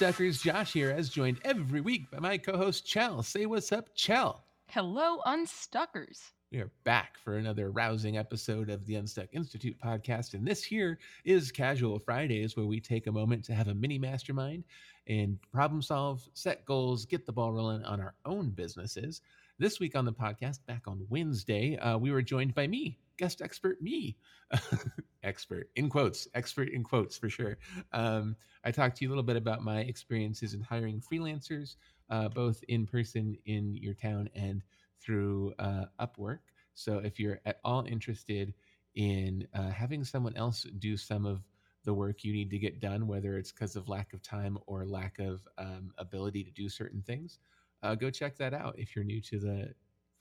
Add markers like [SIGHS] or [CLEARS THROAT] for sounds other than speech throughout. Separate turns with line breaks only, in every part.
Unstuckers, Josh here, as joined every week by my co-host Chell. Say what's up, Chell.
Hello, Unstuckers.
We are back for another rousing episode of the Unstuck Institute podcast, and this here is Casual Fridays, where we take a moment to have a mini mastermind and problem solve, set goals, get the ball rolling on our own businesses. This week on the podcast, back on Wednesday, uh, we were joined by me, guest expert me, [LAUGHS] expert in quotes, expert in quotes for sure. Um, I talked to you a little bit about my experiences in hiring freelancers, uh, both in person in your town and through uh, Upwork. So if you're at all interested in uh, having someone else do some of the work you need to get done, whether it's because of lack of time or lack of um, ability to do certain things, uh, go check that out if you're new to the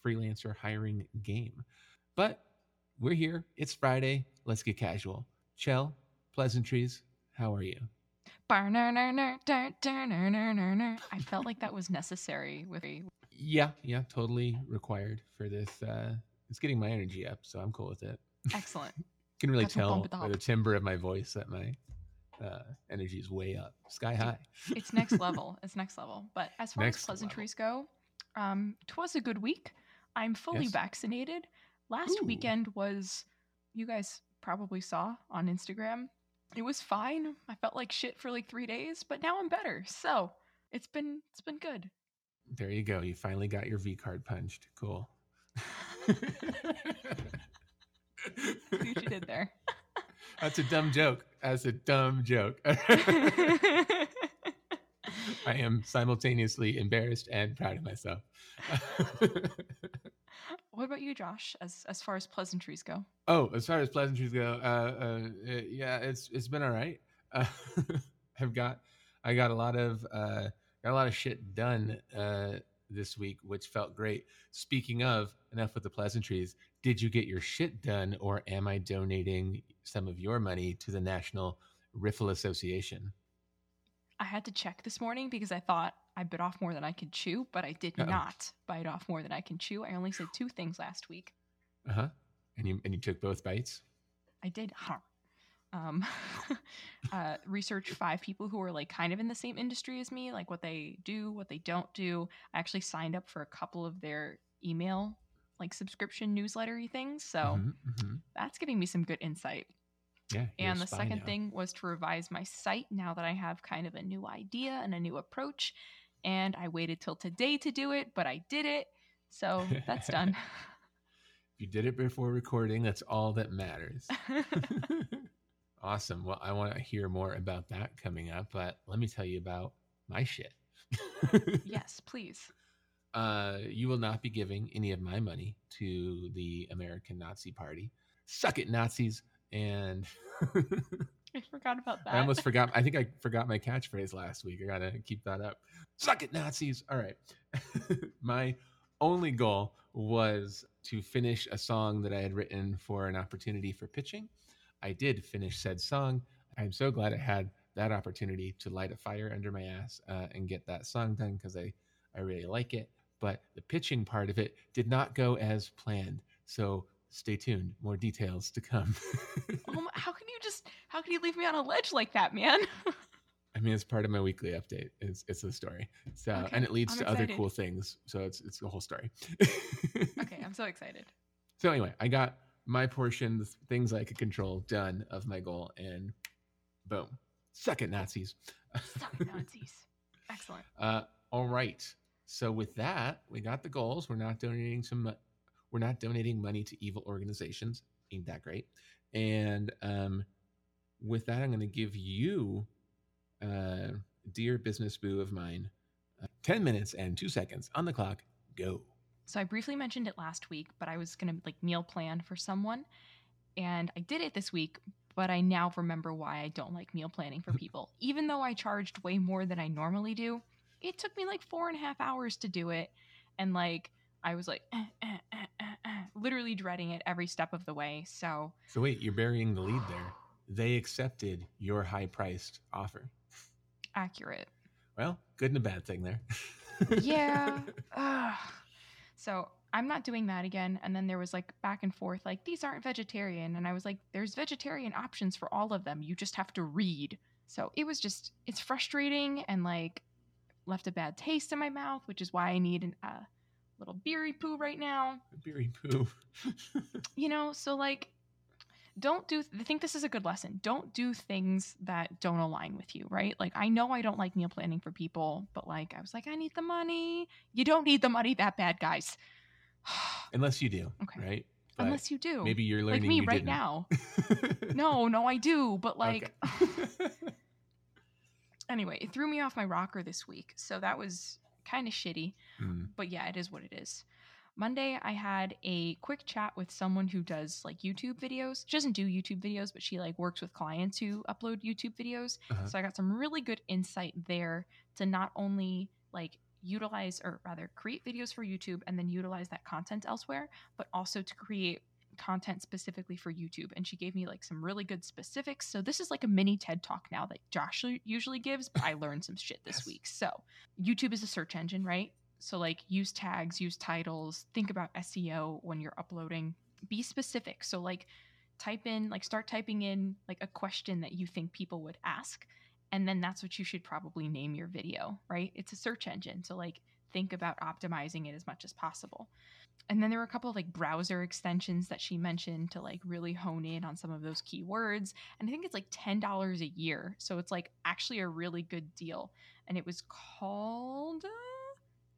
freelancer hiring game. But we're here. It's Friday. Let's get casual. Chell, pleasantries, how are you?
I felt like that was necessary with
Yeah, yeah, totally required for this. Uh, it's getting my energy up, so I'm cool with it.
excellent. [LAUGHS]
can really
some
tell
the
by the timbre of my voice that my uh, energy is way up, sky high. [LAUGHS]
It's next level. It's next level. But as far
Next
as pleasantries go, um, twas a good week. I'm fully
Yes.
vaccinated. Last
Ooh.
weekend was, you guys probably saw on Instagram. It was fine. I felt like shit for like three days, but now I'm better. So it's been it's been good.
There you go. You finally got your V card punched. Cool. [LAUGHS]
See what you did there. [LAUGHS]
That's a dumb joke. That's a dumb joke. [LAUGHS] I am simultaneously embarrassed and proud of myself. [LAUGHS]
what about you, Josh? As as far as pleasantries go,
oh, as far as pleasantries go, uh, uh, yeah, it's it's been all right. Uh, [LAUGHS] I've got I got a lot of uh, got a lot of shit done uh, this week, which felt great. Speaking of, enough with the pleasantries. Did you get your shit done, or am I donating some of your money to the National Rifle Association?
I had to check this morning because I thought I bit off more than I could chew, but I did
Uh-oh.
not bite off more than I can chew. I only said two things last week.
Uh huh. And you and you took both bites.
I did. Huh. Um, [LAUGHS] uh, research five people who are like kind of in the same industry as me, like what they do, what they don't do. I actually signed up for a couple of their email like subscription newslettery things, so
Mhm, mhm.
that's giving me some good insight.
Yeah.
And the second
now.
thing was to revise my site now that I have kind of a new idea and a new approach. And I waited till today to do it, but I did it. So that's [LAUGHS] done.
If you did it before recording, that's all that matters. [LAUGHS] awesome. Well, I want to hear more about that coming up, but let me tell you about my shit. [LAUGHS]
yes, please.
Uh, you will not be giving any of my money to the American Nazi Party. Suck it, Nazis. And [LAUGHS]
I forgot about that.
I almost forgot. I think I [LAUGHS] forgot my catchphrase last week. I gotta keep that up. Suck it, Nazis. All right. my only goal was to finish a song that I had written for an opportunity for pitching. I did finish said song. I'm so glad I had that opportunity to light a fire under my ass uh, and get that song done because I, I really like it. But the pitching part of it did not go as planned. So stay tuned. More details to come.
Oh [LAUGHS] my, how can you just how can you leave me on a ledge like that, man?
I mean, it's part of my weekly update. It's it's a story. So
Okay,
and it leads
I'm
to other cool things. So it's it's the whole story.
okay, I'm so excited. [LAUGHS]
So anyway, I got my portion, the things I could control, done of my goal, and boom, suck it, Nazis.
Sorry, [LAUGHS] Nazis. Excellent.
Uh, all right. So with that, we got the goals. We're not donating some. We're not donating money to evil organizations. Ain't that great? And um, with that, I'm going to give you, uh, dear business boo of mine, uh, ten minutes and two seconds on the clock. Go.
So I briefly mentioned it last week, but I was gonna like meal plan for someone, and I did it this week. But I now remember why I don't like meal planning for [LAUGHS] people. Even though I charged way more than I normally do, it took me like four and a half hours to do it, and like I was like eh, eh, eh, eh, eh, literally dreading it every step of the way. So
So wait, you're burying the lead there. They accepted your high-priced offer.
accurate.
Well, good and a bad thing there.
yeah. [LAUGHS] Ugh. So I'm not doing that again. And then there was like back and forth, like, these aren't vegetarian. And I was like, there's vegetarian options for all of them. You just have to read. So it was just, it's frustrating and like left a bad taste in my mouth, which is why I need a uh, little beery poo right now.
Beery poo. [LAUGHS]
you know, so like, don't do, I think this is a good lesson. Don't do things that don't align with you, right? Like, I know I don't like meal planning for people, but like, I was like, I need the money. You don't need the money that bad, guys. [SIGHS]
Unless you do.
Okay.
Right?
But Unless you do.
Maybe you're learning.
Like me
you
right
didn't.
now. [LAUGHS] no, no, I do. But like,
Okay. [LAUGHS]
anyway, it threw me off my rocker this week. So that was kind of shitty.
Hmm.
But yeah, it is what it is. Monday, I had a quick chat with someone who does like YouTube videos. She doesn't do YouTube videos, but she like works with clients who upload YouTube videos.
Uh-huh.
So I got some really good insight there to not only like utilize or rather create videos for YouTube and then utilize that content elsewhere, but also to create content specifically for YouTube. And she gave me like some really good specifics. So this is like a mini TED talk now that Josh usually gives, but I learned some shit this
Yes.
week. So YouTube is a search engine, right? So like use tags, use titles, think about SEO when you're uploading. Be specific. So like type in like start typing in like a question that you think people would ask and then that's what you should probably name your video, right? It's a search engine. So like think about optimizing it as much as possible. And then there were a couple of like browser extensions that she mentioned to like really hone in on some of those keywords. And I think it's like $10 a year. So it's like actually a really good deal. And it was called uh,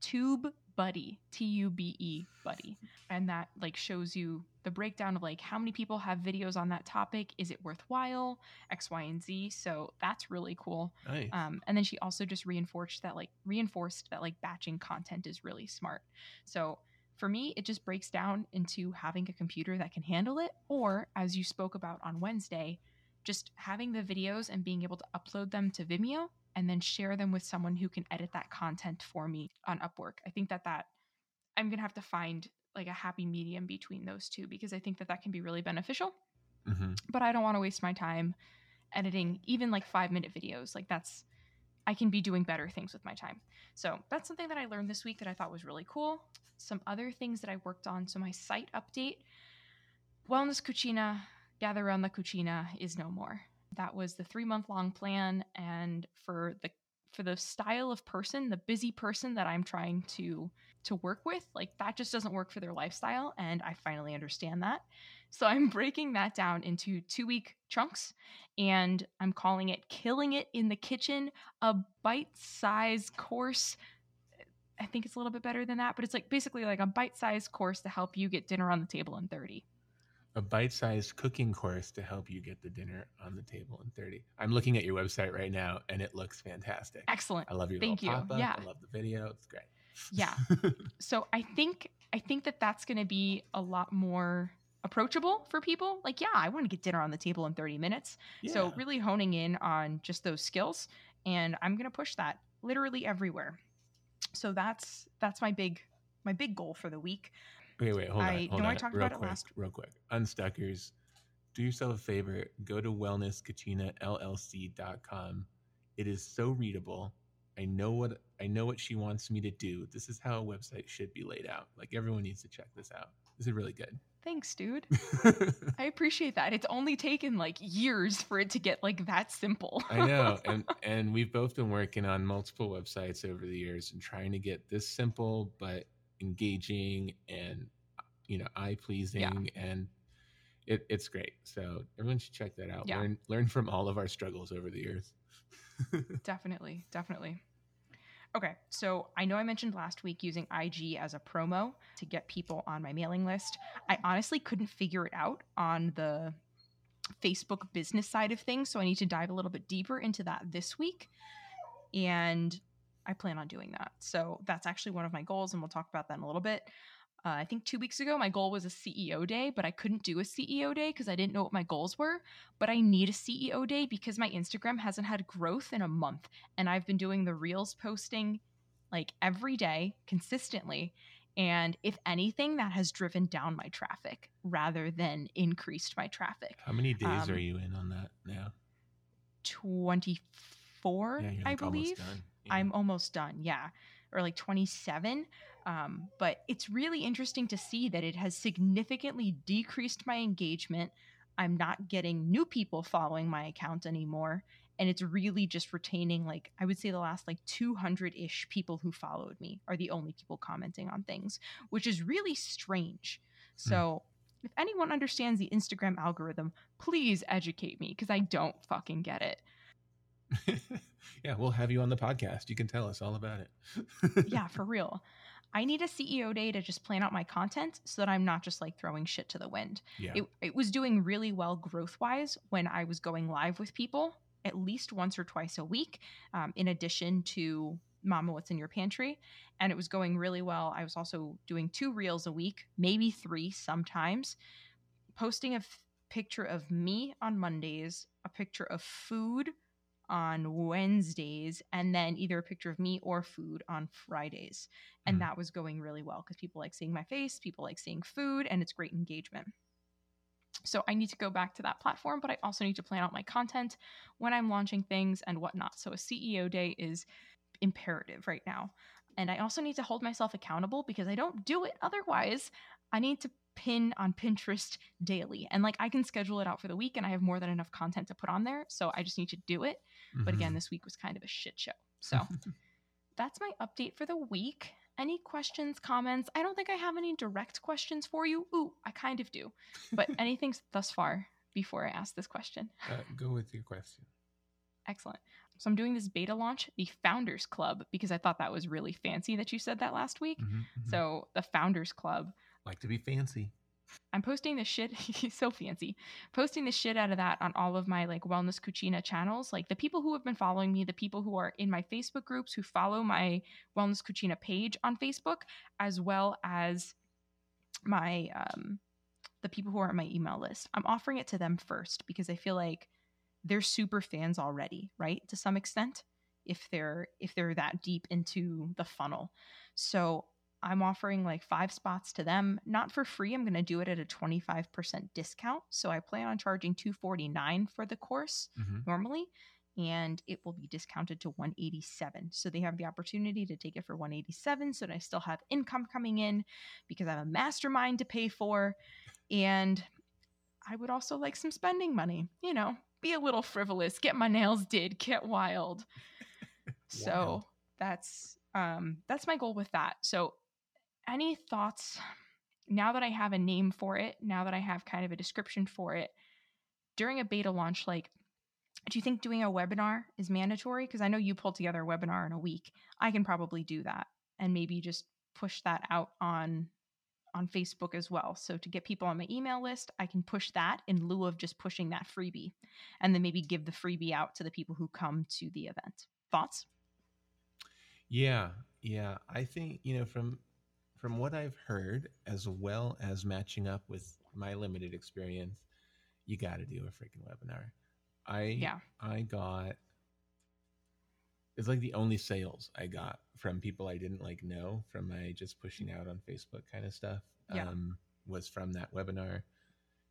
Tube Buddy, T U B E Buddy. And that like shows you the breakdown of like how many people have videos on that topic. Is it worthwhile? X, Y, and Z. So that's really cool.
Nice.
Um, and then she also just reinforced that like reinforced that like batching content is really smart. So for me, it just breaks down into having a computer that can handle it, or as you spoke about on Wednesday, just having the videos and being able to upload them to Vimeo and then share them with someone who can edit that content for me on Upwork. I think that that I'm gonna have to find like a happy medium between those two because I think that that can be really beneficial
hmm
but I don't want to waste my time editing even like five minute videos. Like that's, I can be doing better things with my time. So that's something that I learned this week that I thought was really cool. Some other things that I worked on. So my site update, Wellness Cucina, Gather Around the Cucina is no more. That was the three month long plan. And for the for the style of person, the busy person that I'm trying to to work with, like that just doesn't work for their lifestyle. And I finally understand that. So I'm breaking that down into two week chunks and I'm calling it Killing It in the Kitchen, a bite sized course. I think it's a little bit better than that, but it's like basically like a bite sized course to help you get dinner on the table in 30.
A bite-sized cooking course to help you get the dinner on the table in 30. I'm looking at your website right now, and it looks fantastic.
Excellent.
I love your
Thank
little
you.
pop-up.
Yeah.
I love the video. It's great.
Yeah. [LAUGHS] So I think I think that that's going to be a lot more approachable for people. Like, yeah, I want to get dinner on the table in 30 minutes. So really honing in on just those skills and I'm going to push that literally everywhere. So that's that's my big my big goal for the week.
Okay, wait, hold on.
I-
hold
no, I
on.
talked
real
about it
quick,
last-
Real quick. Unstuckers, do yourself a favor. Go to wellnesscucina.llc.com. It is so readable. I know what I know what she wants me to do. This is how a website should be laid out. Like everyone needs to check this out. This is really good.
Thanks, dude. [LAUGHS] I appreciate that. It's only taken like years for it to get like that simple.
I know, [LAUGHS] and and we've both been working on multiple websites over the years and trying to get this simple but engaging and you know eye pleasing and it, it's great. So everyone should check that out.
Yeah.
Learn learn from all of our struggles over the years. [LAUGHS]
definitely, definitely. Okay, so I know I mentioned last week using IG as a promo to get people on my mailing list. I honestly couldn't figure it out on the Facebook business side of things, so I need to dive a little bit deeper into that this week. And I plan on doing that. So that's actually one of my goals, and we'll talk about that in a little bit. Uh, I think two weeks ago, my goal was a CEO day, but I couldn't do a CEO day because I didn't know what my goals were. But I need a CEO day because my Instagram hasn't had growth in a month. And I've been doing the Reels posting like every day consistently. And if anything, that has driven down my traffic rather than increased my traffic.
How many days
Um,
are you in on that now?
24,
Yeah,
I
like almost
believe.
done. Yeah.
I'm almost done, yeah, or like 27. Um, but it's really interesting to see that it has significantly decreased my engagement. I'm not getting new people following my account anymore. and it's really just retaining like i would say the last like 200-ish people who followed me are the only people commenting on things which is really strange so if anyone understands the instagram algorithm please educate me because i don't fucking get it [LAUGHS]
yeah, we'll have you on the podcast. You can tell us all about it. [LAUGHS]
yeah, for real. I need a CEO day to just plan out my content so that I'm not just like throwing shit to the wind.
Yeah.
It, it was doing really well growth wise when I was going live with people at least once or twice a week, um, in addition to Mama, What's in Your Pantry. And it was going really well. I was also doing two reels a week, maybe three sometimes, posting a f- picture of me on Mondays, a picture of food on Wednesdays, and then either a picture of me or food on Fridays. And
Mhm.
that was going really well because people like seeing my face, people like seeing food, and it's great engagement. So I need to go back to that platform, but I also need to plan out my content when I'm launching things and whatnot. So a CEO day is imperative right now. And I also need to hold myself accountable because I don't do it otherwise. I need to pin on Pinterest daily. And like I can schedule it out for the week and I have more than enough content to put on there. So I just need to do it. But again,
Mhm.
this week was kind of a shit show. So [LAUGHS] that's my update for the week. Any questions, comments? I don't think I have any direct questions for you. Ooh, I kind of do. But [LAUGHS] anything thus far before I ask this question?
uh, go with your question.
Excellent. So I'm doing this beta launch, the Founders Club, because I thought that was really fancy that you said that last week.
Mhm, mhm.
So the Founders Club,
like to be fancy.
I'm posting the shit [LAUGHS] he's so fancy. Posting the shit out of that on all of my like wellness cucina channels. Like the people who have been following me, the people who are in my Facebook groups who follow my wellness cucina page on Facebook, as well as my um the people who are on my email list. I'm offering it to them first because I feel like they're super fans already, right? To some extent, if they're if they're that deep into the funnel. So I'm offering like five spots to them, not for free. I'm going to do it at a 25% discount. So I plan on charging 249 for the course
Mhm.
normally and it will be discounted to 187. So they have the opportunity to take it for 187 so that I still have income coming in because I have a mastermind to pay for and I would also like some spending money, you know, be a little frivolous, get my nails did, get wild. [LAUGHS] so that's um that's my goal with that. So any thoughts now that I have a name for it, now that I have kind of a description for it, during a beta launch, like, do you think doing a webinar is mandatory? Because I know you pulled together a webinar in a week. I can probably do that and maybe just push that out on on Facebook as well. So to get people on my email list, I can push that in lieu of just pushing that freebie and then maybe give the freebie out to the people who come to the event. Thoughts?
Yeah, yeah. I think you know from from what I've heard, as well as matching up with my limited experience, you got to do a freaking webinar. I
Yeah.
I got it's like the only sales I got from people I didn't like know from my just pushing out on Facebook kind of stuff.
Yeah.
Um, was from that webinar.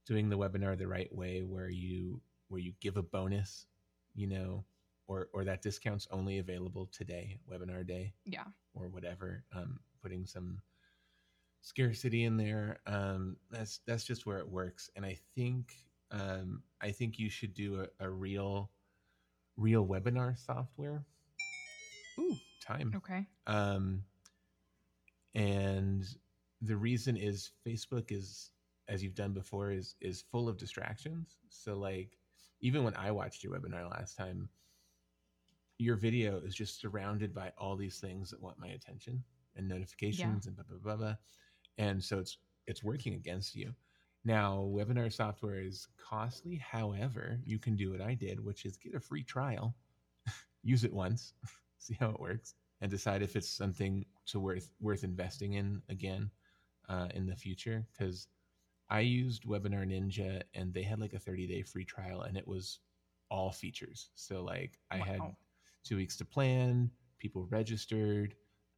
Doing the webinar the right way, where you where you give a bonus, you know, or or that discount's only available today, webinar day
Yeah.
or whatever um, putting some scarcity in there um, that's that's just where it works and i think um, i think you should do a, a real real webinar software. Ooh. Time.
Okay.
um, and the reason is facebook is as you've done before is is full of distractions. So like even when i watched your webinar last time your video is just surrounded by all these things that want my attention and notifications and blah blah blah blah and so it's it's working against you. Now webinar software is costly. However you can do what i did which is get a free trial [LAUGHS] use it once [LAUGHS] see how it works and decide if it's something to worth worth investing in again uh, in the future. Because i used webinar ninja and they had like a 30 day free trial and it was all features. So like i had two weeks to plan people registered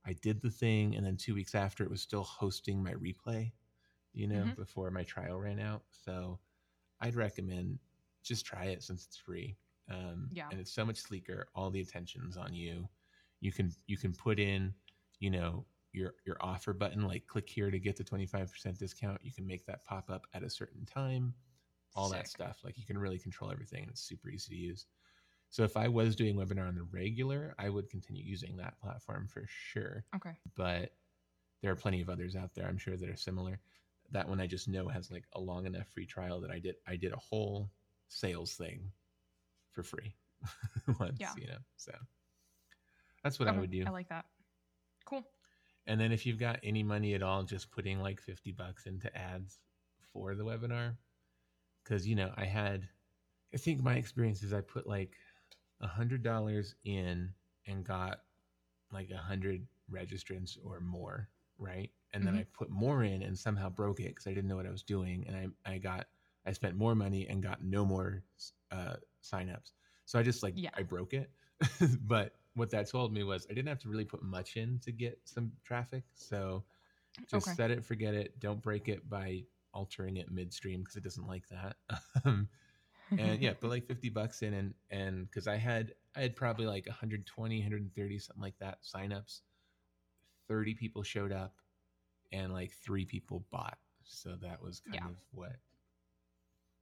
i did the thing and then two weeks after it was still hosting my replay you know
Mhm.
before my trial ran out. So i'd recommend just try it since it's free um,
Yeah.
and it's so much sleeker. All the attention's on you. You can you can put in you know your your offer button like click here to get the 25% discount. You can make that pop up at a certain time. All that stuff. Like you can really control everything and it's super easy to use So if I was doing webinar on the regular, I would continue using that platform for sure.
Okay.
But there are plenty of others out there, I'm sure, that are similar. That one I just know has like a long enough free trial that I did I did a whole sales thing for free [LAUGHS] once,
Yeah.
you know. So that's what I would do.
I like that. Cool.
And then if you've got any money at all, just putting like 50 bucks into ads for the webinar. Cause you know, I had, I think my experience is I put like a hundred dollars in and got like a hundred registrants or more. Right. And then
Mhm.
I put more in and somehow broke it because I didn't know what I was doing. And I, I got, I spent more money and got no more uh, signups. So I just like,
Yeah.
I broke it. [LAUGHS] but what that told me was I didn't have to really put much in to get some traffic. So just
Okay.
set it, forget it. Don't break it by altering it midstream because it doesn't like that. [LAUGHS] And yeah, [LAUGHS] put like 50 bucks in and, and cause I had, I had probably like 120, 130, something like that signups. 30 people showed up and like three people bought. So that was kind
Yeah.
of what,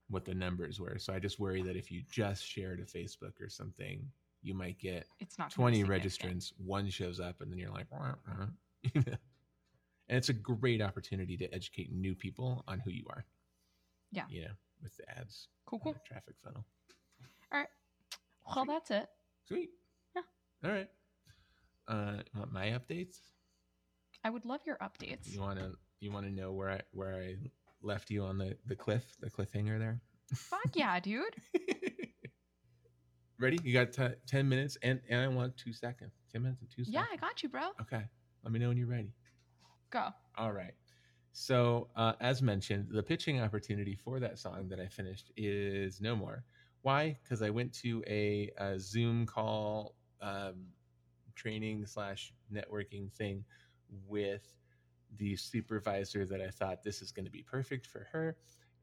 what the numbers were. So I just worry that if you just share to Facebook or something, you might get
it's not
20 registrants, one shows up, and then you're like, "Wah, wah," [LAUGHS] and it's a great opportunity to educate new people on who you are.
Yeah.
You know, with the ads,
Cool, cool.
traffic funnel. All right.
Well, that's it.
Sweet.
Yeah.
All right. Uh, want my updates?
I would love your updates.
You want to you want to know where I where I left you on the the cliff, the cliffhanger there?
Fuck yeah, dude. [LAUGHS]
Ready? You got t- 10 minutes and and I want 2 seconds. 10 minutes and 2 seconds. Yeah.
I got you, bro.
Okay. Let me know when you're ready.
Go.
All right. So, uh, as mentioned, the pitching opportunity for that song that I finished is no more. Why? Because I went to a, a Zoom call um, training slash networking thing with the supervisor that I thought this is going to be perfect for her.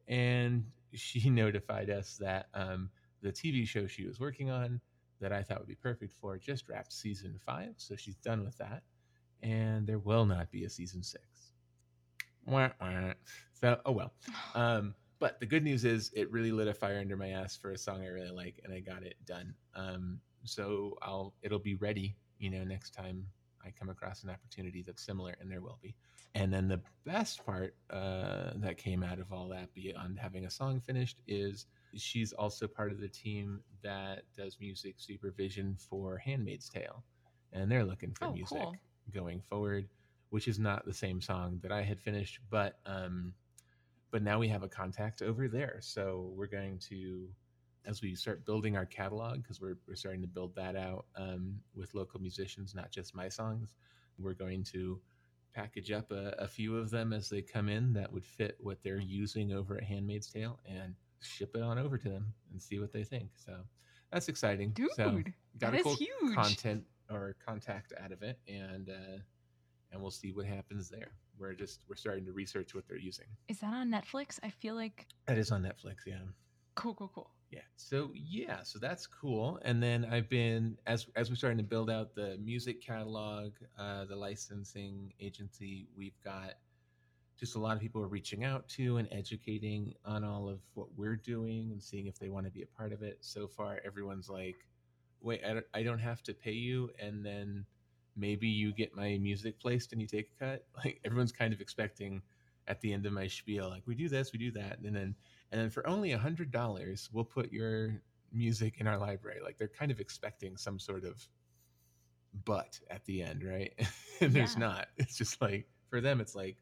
And she [LAUGHS] notified us that um, the TV show she was working on that I thought would be perfect for just wrapped season five. So she's done with that. And there will not be a season six. Wah, wah. So, oh well. Um, but the good news is it really lit a fire under my ass for a song I really like, and I got it done. Um, so I'll it'll be ready, you know, next time I come across an opportunity that's similar, and there will be. And then the best part uh, that came out of all that, beyond having a song finished, is she's also part of the team that does music supervision for Handmaid's Tale, and they're looking for
Oh,
music
cool.
going forward, which is not the same song that I had finished, but um, but now we have a contact over there, so we're going to. As we start building our catalog, because we're, we're starting to build that out um, with local musicians, not just my songs, we're going to package up a, a few of them as they come in that would fit what they're using over at Handmaid's Tale and ship it on over to them and see what they think. So that's exciting.
Dude,
so got
that
a cool
huge.
content or contact out of it, and uh, and we'll see what happens there. We're just we're starting to research what they're using.
Is that on Netflix? I feel like
That is on Netflix, yeah.
cool, cool, cool.
Yeah. So yeah, so that's cool. And then I've been as as we're starting to build out the music catalog, uh, the licensing agency, we've got just a lot of people are reaching out to and educating on all of what we're doing and seeing if they want to be a part of it. So far, everyone's like, "Wait, I don't, I don't have to pay you," and then maybe you get my music placed and you take a cut. [LAUGHS] Like everyone's kind of expecting at the end of my spiel, like we do this, we do that, and then and then for only a hundred dollars, we'll put your music in our library. Like they're kind of expecting some sort of but at the end, right? [LAUGHS] and there's
Yeah.
not. It's just like for them, it's like,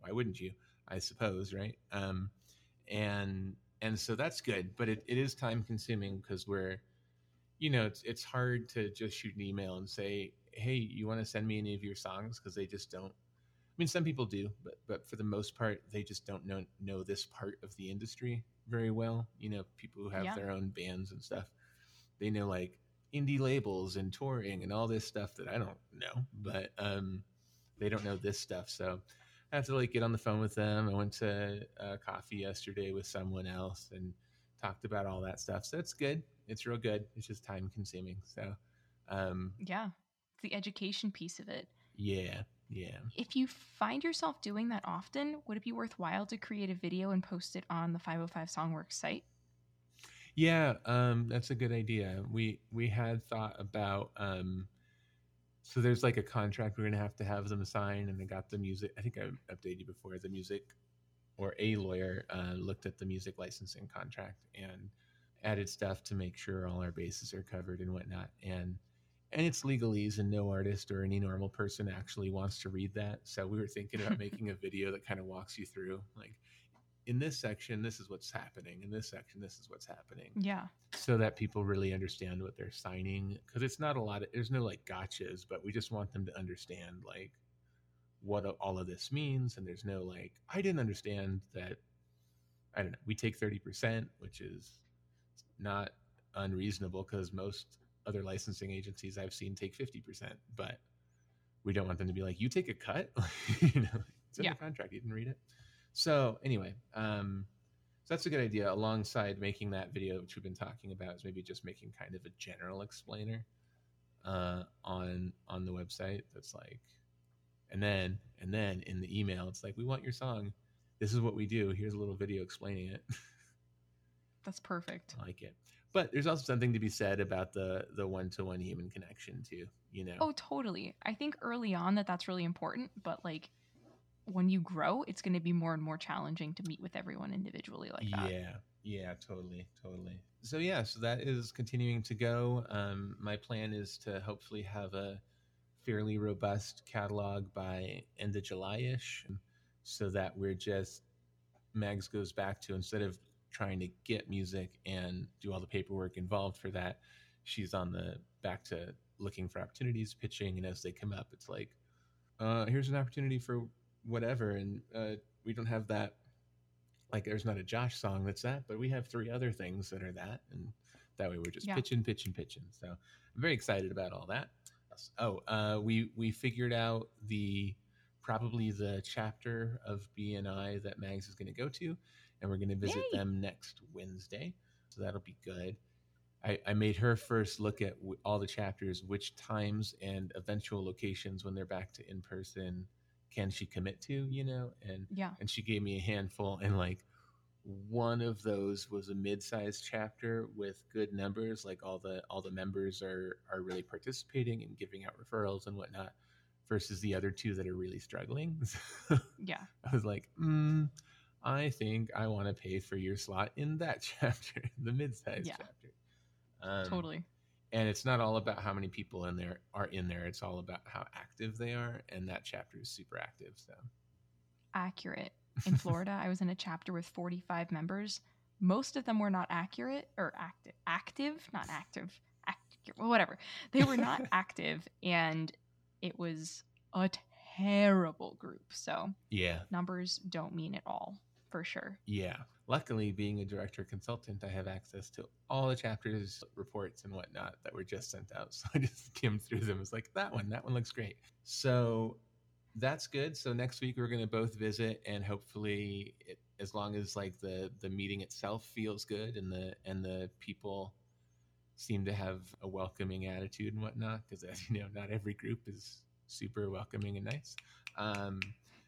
why wouldn't you? I suppose, right? Um, and and so that's good, but it, it is time consuming because we're, you know, it's it's hard to just shoot an email and say, hey, you want to send me any of your songs because they just don't. I mean, some people do, but but for the most part, they just don't know know this part of the industry very well. You know, people who have
Yeah.
their own bands and stuff, they know like indie labels and touring and all this stuff that I don't know, but um, they don't know this stuff. So I have to like get on the phone with them. I went to uh, coffee yesterday with someone else and talked about all that stuff. So it's good. It's real good. It's just time consuming. So um,
Yeah. The education piece of it.
yeah, yeah.
If you find yourself doing that often, would it be worthwhile to create a video and post it on the 505 Songworks site?
Yeah, um, that's a good idea. We we had thought about um, so there's like a contract we're gonna have to have them sign, and I got the music. I think I updated you before. The music or a lawyer uh, looked at the music licensing contract and added stuff to make sure all our bases are covered and whatnot. And and it's legalese, and no artist or any normal person actually wants to read that. So we were thinking about [LAUGHS] making a video that kind of walks you through like in this section, this is what's happening. In this section, this is what's happening.
Yeah.
So that people really understand what they're signing. Because it's not a lot of, there's no like gotchas, but we just want them to understand like what all of this means. And there's no like, I didn't understand that. I don't know. We take 30%, which is not unreasonable because most other licensing agencies I've seen take 50%. But we don't want them to be like, you take a cut. [LAUGHS] you know, it's in
Yeah.
the contract. You didn't read it. So anyway, um, so that's a good idea. Alongside making that video, which we've been talking about, is maybe just making kind of a general explainer uh, on on the website. That's like, and then and then in the email, it's like, we want your song. This is what we do. Here's a little video explaining it. [LAUGHS]
That's perfect.
I like it. But there's also something to be said about the the one to one human connection too. You know.
Oh, totally. I think early on that that's really important, but like when you grow, it's going to be more and more challenging to meet with everyone individually like that.
Yeah, yeah, totally, totally. So yeah, so that is continuing to go. Um, my plan is to hopefully have a fairly robust catalog by end of July-ish, so that we're just Mags goes back to instead of trying to get music and do all the paperwork involved for that, she's on the back to looking for opportunities, pitching, and as they come up, it's like, uh, here's an opportunity for whatever, and uh, we don't have that like there's not a Josh song that's that, but we have three other things that are that, and that way we're just
Yeah.
pitching, pitching, pitching. So I'm very excited about all that. Oh, uh, we we figured out the probably the chapter of BNI that Mags is going to go to, and we're going to visit
Yay.
them next Wednesday. So that'll be good. I, I made her first look at w- all the chapters, which times and eventual locations when they're back to in person can she commit to, you know, and
Yeah.
and she gave me a handful and like one of those was a mid-sized chapter with good numbers like all the all the members are are really participating and giving out referrals and whatnot versus the other two that are really struggling [LAUGHS]
Yeah.
i was like mm, i think i want to pay for your slot in that [LAUGHS] chapter the mid-sized
Yeah.
chapter um,
totally.
and it's not all about how many people in there are in there it's all about how active they are and that chapter is super active so
Accurate. In [LAUGHS] Florida, I was in a chapter with 45 members. Most of them were not accurate or active, active, not active, active, well, whatever. They were not [LAUGHS] active, and it was a terrible group. So
yeah
numbers don't mean it all for sure.
Yeah. Luckily, being a director consultant, I have access to all the chapters, reports, and whatnot that were just sent out. [LAUGHS] So I just skimmed through them. It's like that one, that one looks great. So that's good. So next week we're going to both visit, and hopefully, it, as long as like the the meeting itself feels good and the and the people seem to have a welcoming attitude and whatnot, because as you know, not every group is super welcoming and nice. Um,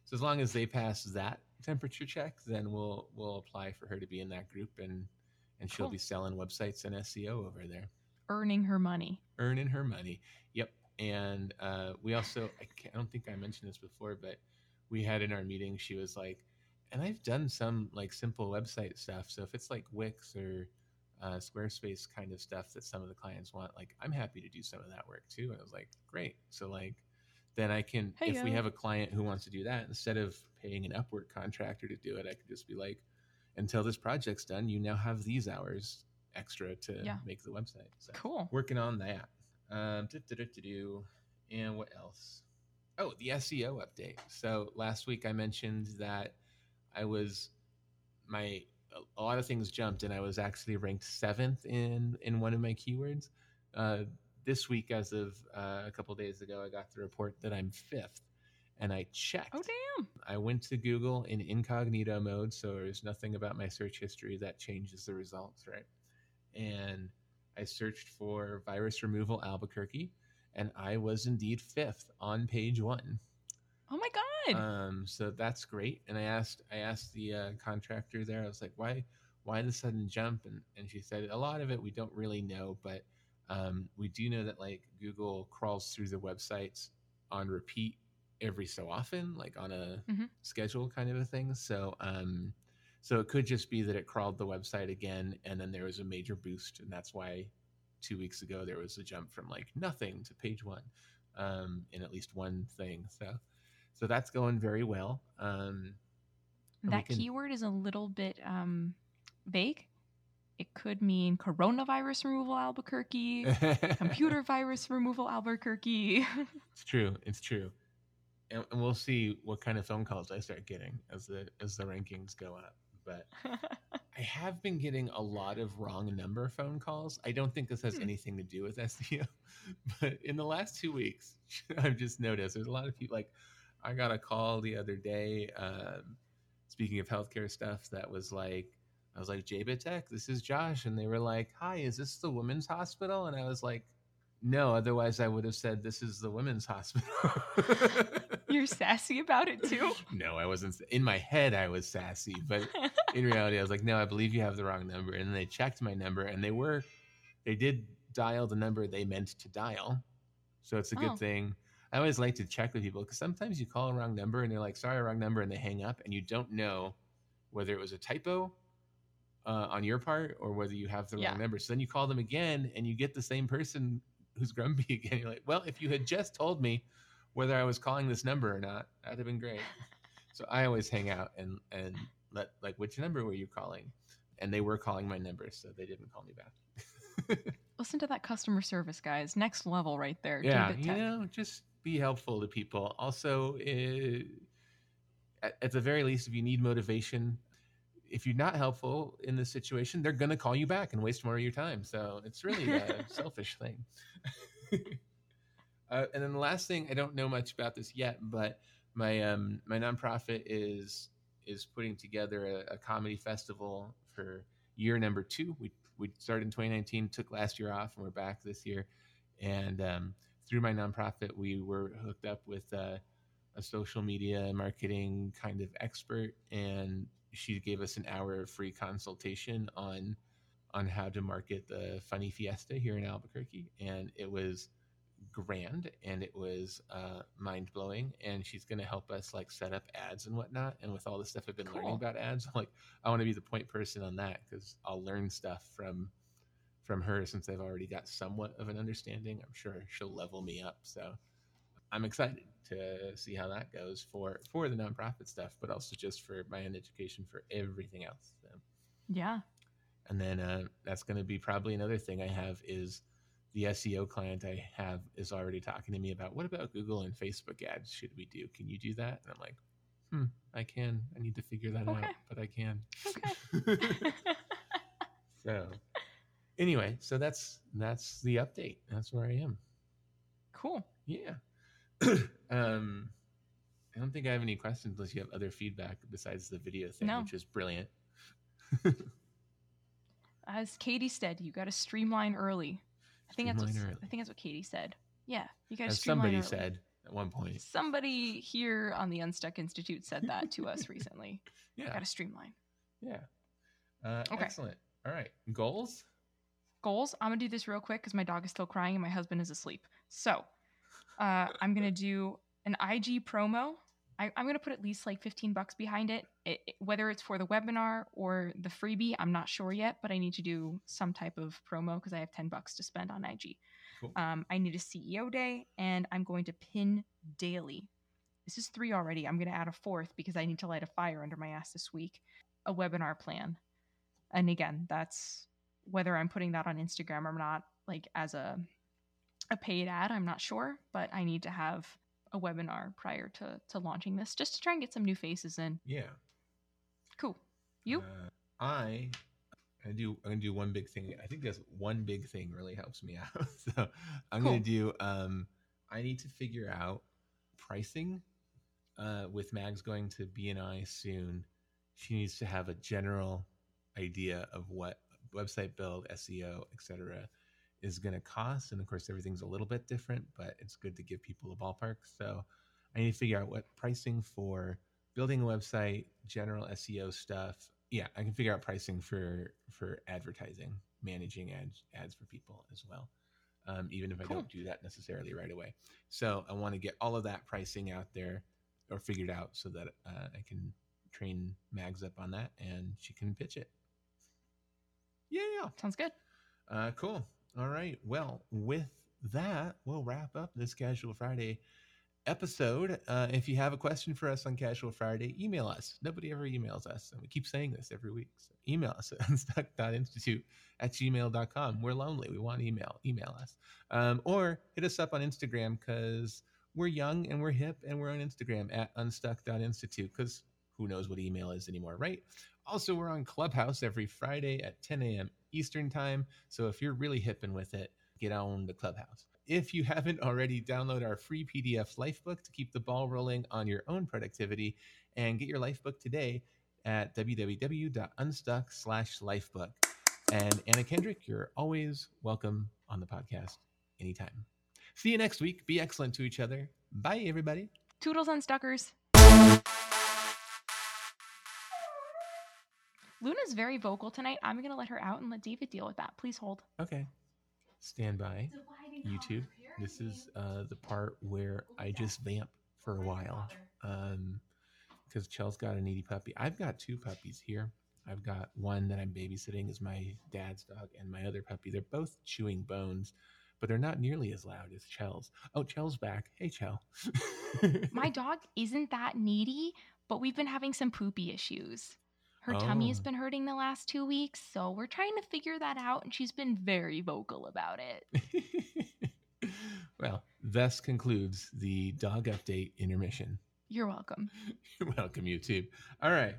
so as long as they pass that temperature check, then we'll we'll apply for her to be in that group and and she'll
Cool.
be selling websites and SEO over there,
Earning her money.
earning her money. Yep. And uh, we also I, can't, I don't think I mentioned this before, but we had in our meeting she was like, and I've done some like simple website stuff. So if it's like Wix or uh, Squarespace kind of stuff that some of the clients want, like I'm happy to do some of that work too. And I was like, great. So like then I can if we have a client who wants to do that instead of paying an Upwork contractor to do it, I could just be like, until this project's done, you now have these hours extra to
Yeah.
make the website. So
Cool.
working on that. Um, and what else? Oh, the SEO update. So last week I mentioned that I was my a lot of things jumped, and I was actually ranked seventh in in one of my keywords. Uh, this week, as of uh, a couple days ago, I got the report that I'm fifth, and I checked.
Oh, damn.
I went to Google in incognito mode, so there's nothing about my search history that changes the results, right? And I searched for virus removal Albuquerque, and I was indeed fifth on page one.
Oh, my God.
Um, so that's great. And I asked, I asked the uh, contractor there, I was like, why, why the sudden jump? And and she said a lot of it we don't really know, but um, we do know that like Google crawls through the websites on repeat every so often, like on a
Mhm.
schedule kind of a thing. So um, so it could just be that it crawled the website again, and then there was a major boost, and that's why two weeks ago there was a jump from like nothing to page one um, in at least one thing. So so that's going very well. Um, and we
That
can-
keyword is a little bit um, vague. It could mean coronavirus removal Albuquerque, computer [LAUGHS] virus removal Albuquerque. [LAUGHS]
It's true. It's true. And, and we'll see what kind of phone calls I start getting as the as the rankings go up. But [LAUGHS] I have been getting a lot of wrong number phone calls. I don't think this has
Hmm.
anything to do with SEO, but in the last two weeks, I've just noticed there's a lot of people. Like, I got a call the other day. Um, speaking of healthcare stuff, that was like, I was like, JBit Tech, this is Josh, and they were like, Hi, is this the women's hospital? And I was like, No, otherwise I would have said this is the women's hospital. [LAUGHS]
You're sassy about it too.
no, I wasn't. In my head, I was sassy, but [LAUGHS] in reality, I was like, no, I believe you have the wrong number. And they checked my number and they were, they did dial the number they meant to dial. So it's a good
Oh.
thing. I always like to check with people because sometimes you call a wrong number and they're like, sorry, wrong number. And they hang up and you don't know whether it was a typo uh, on your part or whether you have the
Yeah.
wrong number. So then you call them again and you get the same person who's grumpy [LAUGHS] again. You're like, well, if you had just told me whether I was calling this number or not, that'd have been great. [LAUGHS] so I always hang out and, and let like, which number were you calling? And they were calling my number, so they didn't call me back. [LAUGHS]
Listen to that customer service, guys. Next level right there.
yeah, you know, just be helpful to people. Also, uh, at, at the very least, if you need motivation, if you're not helpful in this situation, they're gonna call you back and waste more of your time. So it's really a [LAUGHS] selfish thing. [LAUGHS] uh, and then the last thing, I don't know much about this yet, but my um, my nonprofit is is putting together a, a comedy festival for year number two. We we started in 2019, took last year off, and we're back this year. And um, through my nonprofit, we were hooked up with uh, a social media marketing kind of expert, and she gave us an hour of free consultation on on how to market the Funny Fiesta here in Albuquerque, and it was grand and it was uh, mind blowing. And she's going to help us like set up ads and whatnot. And with all the stuff I've been learning about ads, I'm like I want to be the point person on that because I'll learn stuff from from her since I've already got somewhat of an understanding. I'm sure she'll level me up. So I'm excited to see how that goes for for the nonprofit stuff, but also just for my own education for everything else. So,
Yeah.
and then uh, that's going to be probably another thing I have is the SEO client I have is already talking to me about what about Google and Facebook ads should we do? Can you do that? And I'm like, hmm, I can. I need to figure that out, but I can.
Okay. [LAUGHS]
so anyway, so that's that's the update. That's where I am.
cool.
Yeah. [CLEARS THROAT] um, I don't think I have any questions unless you have other feedback besides the video thing,
No.
which is brilliant. [LAUGHS]
As Katie said, you got to streamline early. I think that's what,
early.
I think that's what Katie said. Yeah, you got to streamline
somebody
early.
said at one point.
Somebody here on the Unstuck Institute said that to us [LAUGHS] recently.
Yeah.
Got to streamline.
Yeah. Uh,
Okay.
Excellent. All right. Goals?
Goals. I'm gonna do this real quick because my dog is still crying and my husband is asleep. So, uh, I'm gonna do an IG promo. I, I'm gonna put at least like 15 bucks behind it. It, it- Whether it's for the webinar or the freebie, I'm not sure yet, but I need to do some type of promo because I have 10 bucks to spend on IG.
Cool.
Um, I need a CEO day, and I'm going to pin daily. This is three already. I'm going to add a fourth because I need to light a fire under my ass this week. A webinar plan, and again, that's whether I'm putting that on Instagram or not, like as a a paid ad. I'm not sure, but I need to have a webinar prior to to launching this just to try and get some new faces in.
Yeah.
Cool. You?
Uh, I I do I'm gonna do one big thing. I think that's one big thing really helps me [LAUGHS] out. so I'm gonna do um I need to figure out pricing. Uh with Mags going to BNI soon, she needs to have a general idea of what website build, SEO, etc. is gonna cost. And of course everything's a little bit different, but it's good to give people a ballpark. So I need to figure out what pricing for building a website, general SEO stuff, yeah, I can figure out pricing for for advertising, managing ads ads for people as well. Um, even if I
Cool.
don't do that necessarily right away. So I want to get all of that pricing out there or figured out so that uh, I can train Mags up on that and she can pitch it. Yeah yeah.
Sounds good.
Uh, cool. All right. Well, with that, we'll wrap up this Casual Friday episode. Uh, if you have a question for us on Casual Friday, email us. Nobody ever emails us. And we keep saying this every week. So email us at [LAUGHS] unstuck.institute at gmail.com. We're lonely. We want email. Email us. Um, or hit us up on Instagram because we're young and we're hip and we're on Instagram at unstuck.institute because who knows what email is anymore, right? Also, we're on Clubhouse every Friday at 10 a.m. Eastern Time. So if you're really hipping with it, get on the Clubhouse. If you haven't already, download our free PDF Lifebook to keep the ball rolling on your own productivity and get your Lifebook today at www.unstuck slash lifebook. And Anna Kendrick, you're always welcome on the podcast anytime. See you next week. Be excellent to each other. Bye, everybody.
Toodles Unstuckers. Luna's very vocal tonight. I'm going to let her out and let David deal with that. Please hold.
Okay. Stand by. YouTube. This is uh, the part where I just vamp for a while. Um, because Chell's got a needy puppy. I've got two puppies here. I've got one that I'm babysitting is my dad's dog, and my other puppy. They're both chewing bones, but they're not nearly as loud as Chell's. Oh, Chell's back. Hey, Chell. [LAUGHS]
My dog isn't that needy, but we've been having some poopy issues. Her tummy has
Oh.
been hurting the last two weeks, so we're trying to figure that out, and she's been very vocal about it. [LAUGHS]
well, thus concludes the dog update intermission.
You're welcome.
You're [LAUGHS] welcome, YouTube. All right.